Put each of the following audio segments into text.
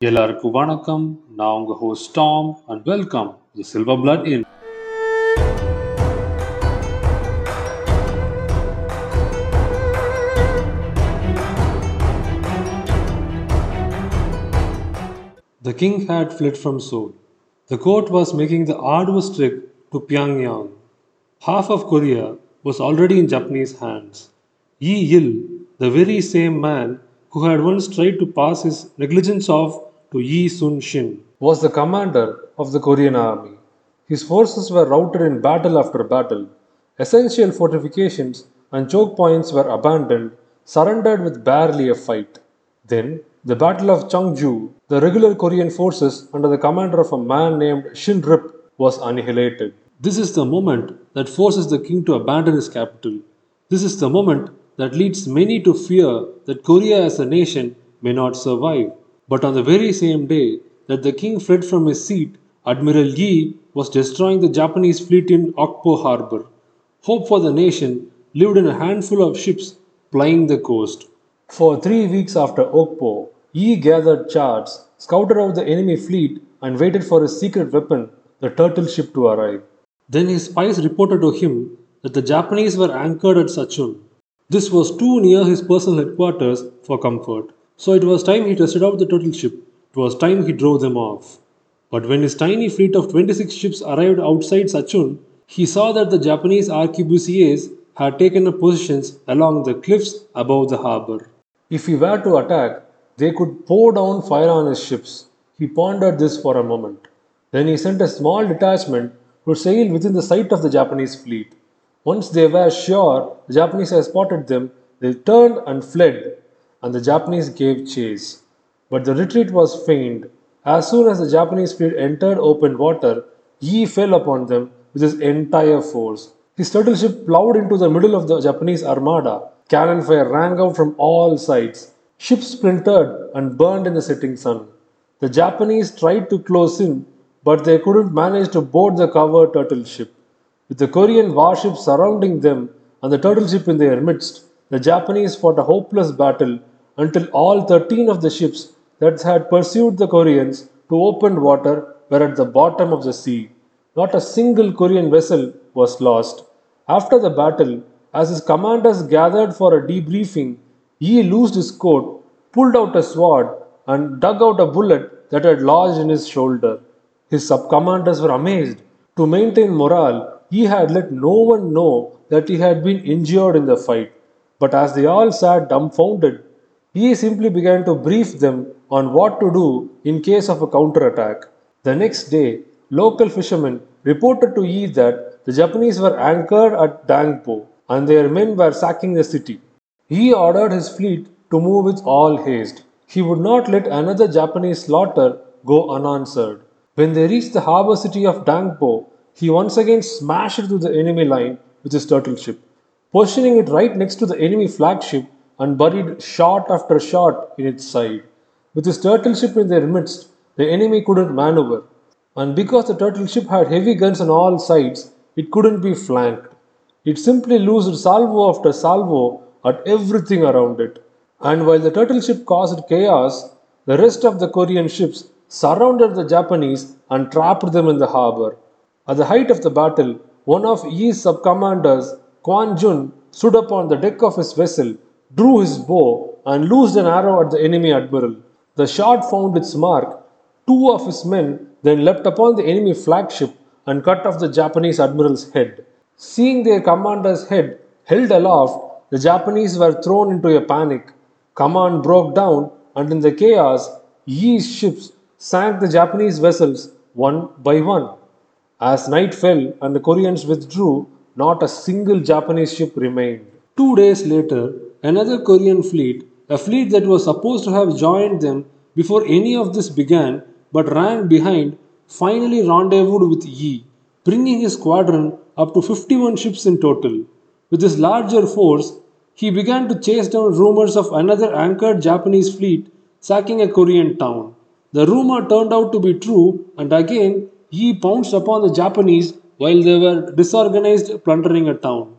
எல்லாருக்கும் வணக்கம் நான் உங்க host Tom and welcome the silver blood in The king had fled from Seoul. The court was making the arduous trek to Pyongyang. Half of Korea was already in Japanese hands. Yi Il, the very same man who had once tried to pass his negligence off to Yi Sun Shin, was the commander of the Korean army. His forces were routed in battle after battle. Essential fortifications and choke points were abandoned, surrendered with barely a fight. Then, the Battle of Chungju, the regular Korean forces under the commander of a man named Shin Rip was annihilated. This is the moment that forces the king to abandon his capital. This is the moment that leads many to fear that Korea as a nation may not survive. But on the very same day that the king fled from his seat, Admiral Yi was destroying the Japanese fleet in Okpo harbor. Hope for the nation lived in a handful of ships plying the coast. For three weeks after Okpo, Yi gathered charts, scouted out the enemy fleet, and waited for his secret weapon, the turtle ship, to arrive. Then his spies reported to him that the Japanese were anchored at Sacheon. This was too near his personal headquarters for comfort, so it was time he tested out the turtle ship. It was time he drove them off. But when his tiny fleet of 26 ships arrived outside Sacheon, he saw that the Japanese arquebusiers had taken up positions along the cliffs above the harbor. If he were to attack, they could pour down fire on his ships. He pondered this for a moment. Then he sent a small detachment to sail within the sight of the Japanese fleet. Once they were sure the Japanese had spotted them, they turned and fled, and the Japanese gave chase. But the retreat was feigned. As soon as the Japanese fleet entered open water, Yi fell upon them with his entire force. His turtle ship plowed into the middle of the Japanese armada. Cannon fire rang out from all sides. Ships splintered and burned in the setting sun. The Japanese tried to close in, but they couldn't manage to board the covered turtle ship. With the Korean warships surrounding them and the turtle ship in their midst, the Japanese fought a hopeless battle until all 13 of the ships that had pursued the Koreans to open water were at the bottom of the sea. Not a single Korean vessel was lost. After the battle, as his commanders gathered for a debriefing, Yi loosed his coat, pulled out a sword, and dug out a bullet that had lodged in his shoulder. His sub commanders were amazed. To maintain morale, he had let no one know that he had been injured in the fight. But as they all sat dumbfounded, he simply began to brief them on what to do in case of a counterattack. The next day, local fishermen reported to Yi that the Japanese were anchored at Dangpo and their men were sacking the city. He ordered his fleet to move with all haste. He would not let another Japanese slaughter go unanswered. When they reached the harbor city of Dangpo, he once again smashed through the enemy line with his turtle ship, positioning it right next to the enemy flagship and buried shot after shot in its side. With his turtle ship in their midst, the enemy couldn't maneuver, and because the turtle ship had heavy guns on all sides, it couldn't be flanked. It simply loosed salvo after salvo at everything around it. And while the turtle ship caused chaos, the rest of the Korean ships surrounded the Japanese and trapped them in the harbor. At the height of the battle, one of Yi's sub-commanders, Quan Jun, stood upon the deck of his vessel, drew his bow, and loosed an arrow at the enemy admiral. The shot found its mark. Two of his men then leapt upon the enemy flagship and cut off the Japanese admiral's head. Seeing their commander's head held aloft, the Japanese were thrown into a panic. Command broke down, and in the chaos, Yi's ships sank the Japanese vessels one by one. As night fell and the Koreans withdrew, not a single Japanese ship remained. Two days later, another Korean fleet, a fleet that was supposed to have joined them before any of this began but ran behind, finally rendezvoused with Yi, bringing his squadron up to 51 ships in total. With his larger force, he began to chase down rumors of another anchored Japanese fleet sacking a Korean town. The rumor turned out to be true, and again Yi pounced upon the Japanese while they were disorganized plundering a town.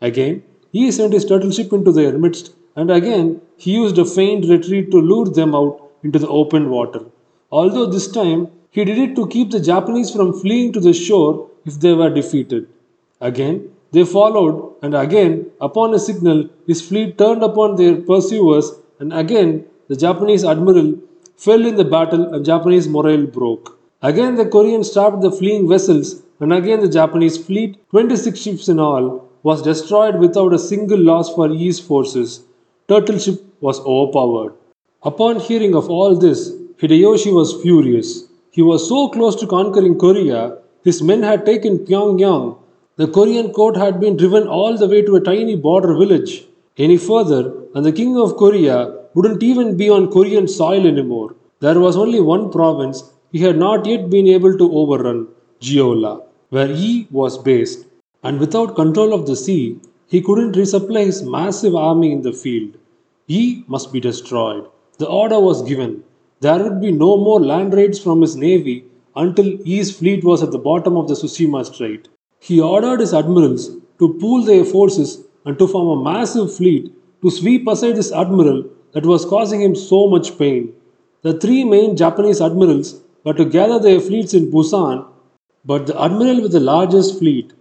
Again, he sent his turtle ship into their midst, and again he used a feigned retreat to lure them out into the open water. although this time he did it to keep the Japanese from fleeing to the shore if they were defeated. Again, they followed, and again, upon a signal, his fleet turned upon their pursuers, and again, the Japanese admiral fell in the battle and Japanese morale broke. Again, the Koreans stopped the fleeing vessels, and again, the Japanese fleet, 26 ships in all, was destroyed without a single loss for Yi's forces. Turtle ship was overpowered. Upon hearing of all this, Hideyoshi was furious. He was so close to conquering Korea, his men had taken Pyongyang. The Korean court had been driven all the way to a tiny border village. Any further, and the king of Korea wouldn't even be on Korean soil anymore. There was only one province he had not yet been able to overrun Jeolla, where he was based. And without control of the sea, he couldn't resupply his massive army in the field. He must be destroyed. The order was given. There would be no more land raids from his navy until Yi's fleet was at the bottom of the Tsushima Strait. He ordered his admirals to pool their forces and to form a massive fleet to sweep aside this admiral that was causing him so much pain. The three main Japanese admirals were to gather their fleets in Busan, but the admiral with the largest fleet,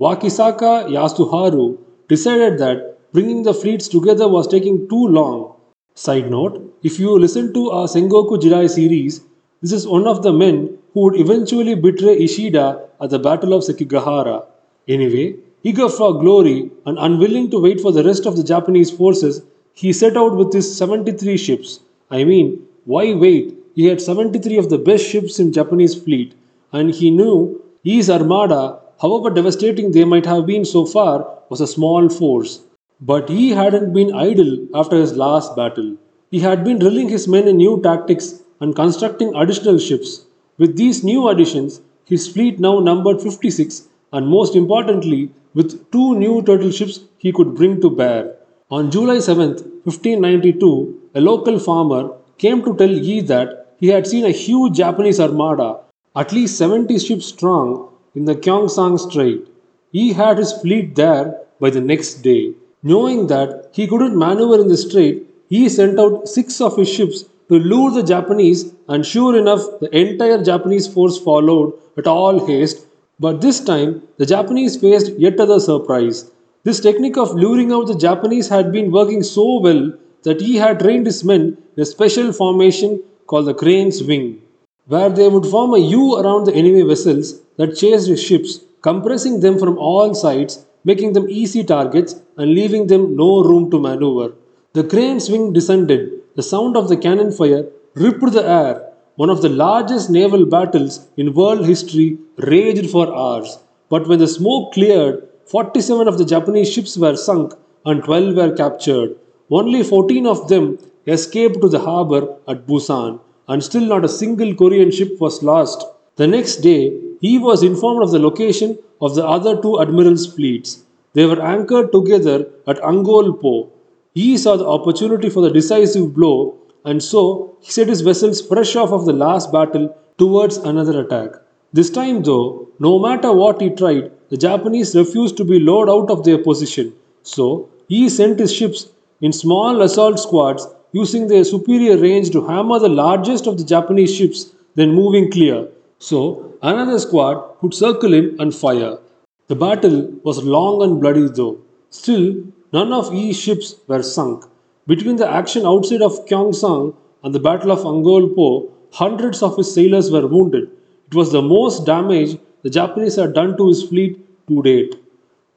Wakisaka Yasuharu, decided that bringing the fleets together was taking too long. Side note, if you listen to our Sengoku Jidai series, this is one of the men who would eventually betray Ishida at the Battle of Sekigahara. Anyway, eager for glory and unwilling to wait for the rest of the Japanese forces, he set out with his 73 ships. I mean, why wait? He had 73 of the best ships in Japanese fleet, and he knew Yi's armada, however devastating they might have been so far, was a small force. But he hadn't been idle after his last battle. He had been drilling his men in new tactics and constructing additional ships. With these new additions, his fleet now numbered 56, and most importantly, with two new turtle ships he could bring to bear. On July 7, 1592, a local farmer came to tell Yi that he had seen a huge Japanese armada, at least 70 ships strong, in the Kyongsang Strait. He had his fleet there by the next day. Knowing that he couldn't maneuver in the strait, he sent out six of his ships to lure the Japanese, and sure enough, the entire Japanese force followed at all haste. But this time, the Japanese faced yet another surprise. This technique of luring out the Japanese had been working so well that he had trained his men in a special formation called the crane's wing, where they would form a U around the enemy vessels that chased his ships, compressing them from all sides, making them easy targets and leaving them no room to maneuver. The crane's wing descended the sound of the cannon fire ripped the air. One of the largest naval battles in world history raged for hours. But when the smoke cleared, 47 of the Japanese ships were sunk and 12 were captured. Only 14 of them escaped to the harbor at Busan, and still not a single Korean ship was lost. The next day, he was informed of the location of the other two admirals' fleets. They were anchored together at Angolpo, he saw the opportunity for the decisive blow, and so he set his vessels fresh off of the last battle towards another attack. This time, though, no matter what he tried, the Japanese refused to be lured out of their position. So, he sent his ships in small assault squads using their superior range to hammer the largest of the Japanese ships, then moving clear. So, another squad could circle in and fire. The battle was long and bloody, though. Still, None of Yi's ships were sunk. Between the action outside of Kyongsang and the Battle of Angolpo, hundreds of his sailors were wounded. It was the most damage the Japanese had done to his fleet to date.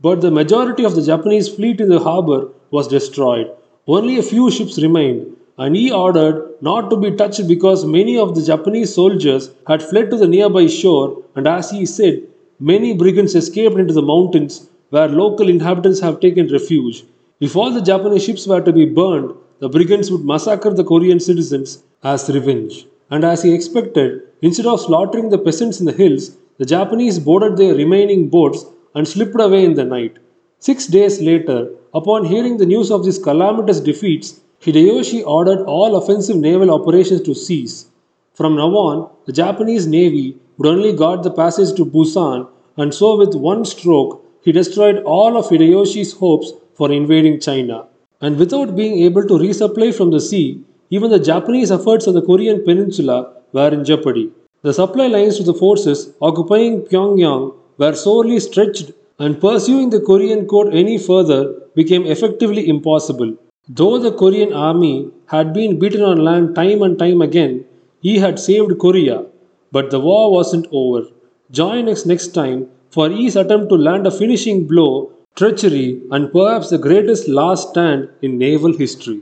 But the majority of the Japanese fleet in the harbor was destroyed. Only a few ships remained, and he ordered not to be touched because many of the Japanese soldiers had fled to the nearby shore, and as he said, many brigands escaped into the mountains where local inhabitants have taken refuge. If all the Japanese ships were to be burned, the brigands would massacre the Korean citizens as revenge. And as he expected, instead of slaughtering the peasants in the hills, the Japanese boarded their remaining boats and slipped away in the night. Six days later, upon hearing the news of these calamitous defeats, Hideyoshi ordered all offensive naval operations to cease. From now on, the Japanese navy would only guard the passage to Busan, and so with one stroke, he destroyed all of Hideyoshi's hopes for invading China. And without being able to resupply from the sea, even the Japanese efforts on the Korean peninsula were in jeopardy. The supply lines to the forces occupying Pyongyang were sorely stretched, and pursuing the Korean court any further became effectively impossible. Though the Korean army had been beaten on land time and time again, he had saved Korea, but the war wasn't over. Join us next time for Yi's attempt to land a finishing blow, treachery, and perhaps the greatest last stand in naval history.